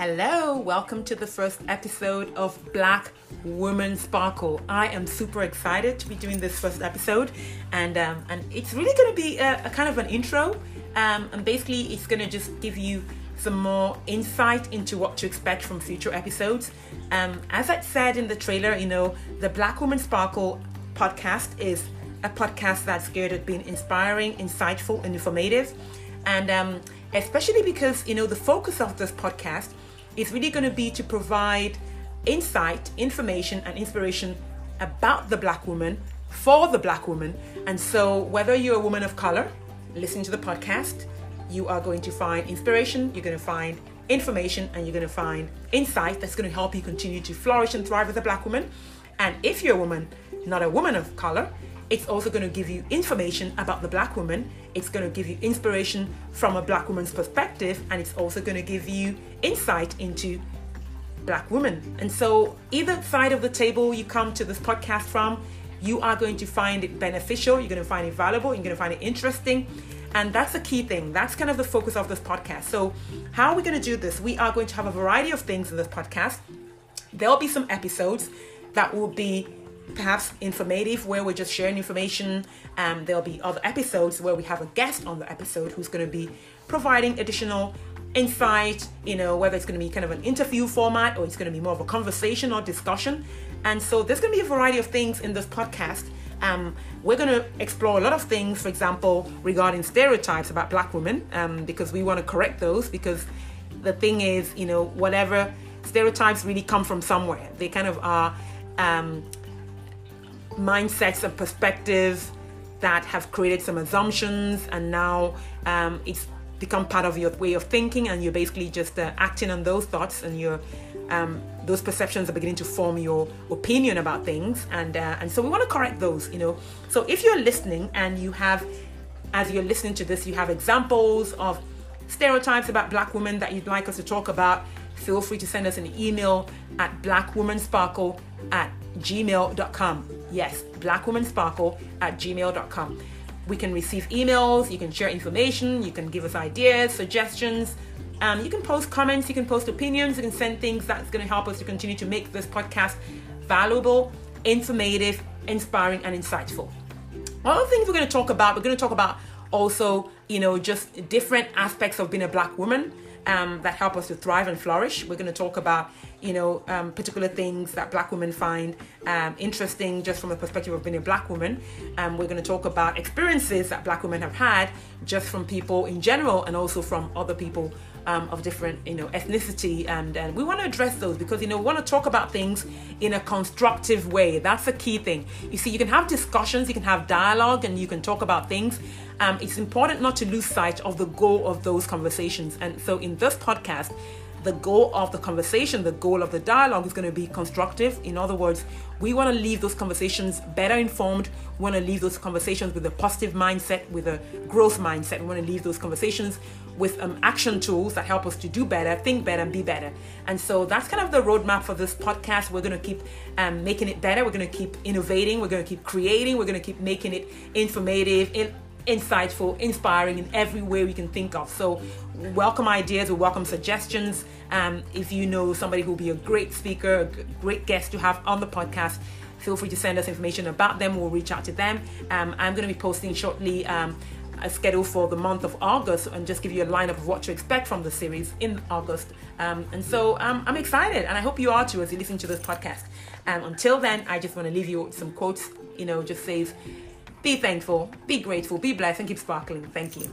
Hello, welcome to the first episode of Black Woman Sparkle. I am super excited to be doing this first episode, and um, and it's really going to be a, a, kind of an intro, um, and basically it's going to just give you some more insight into what to expect from future episodes. Um, as I said in the trailer, you know, the Black Woman Sparkle podcast is a podcast that's geared at being inspiring, insightful, and informative, and um, especially because you know the focus of this podcast is really going to be to provide insight, information, and inspiration about the black woman for the black woman. And so, whether you're a woman of color listening to the podcast, you are going to find inspiration, you're going to find information, and you're going to find insight that's going to help you continue to flourish and thrive as a black woman. And if you're a woman, not a woman of color, it's also going to give you information about the black woman. It's going to give you inspiration from a black woman's perspective, and it's also going to give you insight into black women. And so, either side of the table you come to this podcast from, you are going to find it beneficial, you're going to find it valuable, you're going to find it interesting. And that's the key thing. That's kind of the focus of this podcast. So, how are we going to do this? We are going to have a variety of things in this podcast. There'll be some episodes that will be perhaps informative where we're just sharing information. Um, there'll be other episodes where we have a guest on the episode who's going to be providing additional insight, you know, whether it's going to be kind of an interview format or it's going to be more of a conversation or discussion. And so there's going to be a variety of things in this podcast. Um, we're going to explore a lot of things, for example, regarding stereotypes about black women, um, because we want to correct those. Because the thing is, you know, whatever stereotypes really come from somewhere, they kind of are um, mindsets and perspectives that have created some assumptions and now um, it's become part of your way of thinking and you're basically just uh, acting on those thoughts and your um, those perceptions are beginning to form your opinion about things and uh, and so we want to correct those you know so if you're listening and you have as you're listening to this you have examples of stereotypes about black women that you'd like us to talk about feel free to send us an email at blackwomansparkle at gmail.com. Yes, blackwomansparkle at gmail.com. We can receive emails, you can share information, you can give us ideas, suggestions. Um, you can post comments, you can post opinions, you can send things that's going to help us to continue to make this podcast valuable, informative, inspiring, and insightful. Other things we're going to talk about, we're going to talk about also, you know, just different aspects of being a black woman um, that help us to thrive and flourish. We're going to talk about, you know, um, particular things that black women find um, interesting just from the perspective of being a black woman. Um, we're going to talk about experiences that black women have had just from people in general and also from other people um, of different, you know, ethnicity. And, and we want to address those because, you know, we want to talk about things in a constructive way. That's a key thing. You see, you can have discussions, you can have dialogue, and you can talk about things. Um, it's important not to lose sight of the goal of those conversations. And so in this podcast, the goal of the conversation, the goal of the dialogue is going to be constructive. In other words, we want to leave those conversations better informed. We want to leave those conversations with a positive mindset, with a growth mindset. We want to leave those conversations with um, action tools that help us to do better, think better, and be better. And so that's kind of the roadmap for this podcast. We're going to keep um, making it better. We're going to keep innovating. We're going to keep creating. We're going to keep making it informative. In- insightful, inspiring in every way we can think of. So, welcome ideas, we welcome suggestions. Um, if you know somebody who will be a great speaker, a great guest to have on the podcast, feel free to send us information about them. We'll reach out to them. Um, I'm going to be posting shortly. Um, a schedule for the month of August and just give you a lineup of what to expect from the series in August. Um, and so um, I'm excited, and I hope you are too as you listen to this podcast. And until then, I just want to leave you with some quotes. You know, just says, be thankful, be grateful, be blessed, and keep sparkling. Thank you.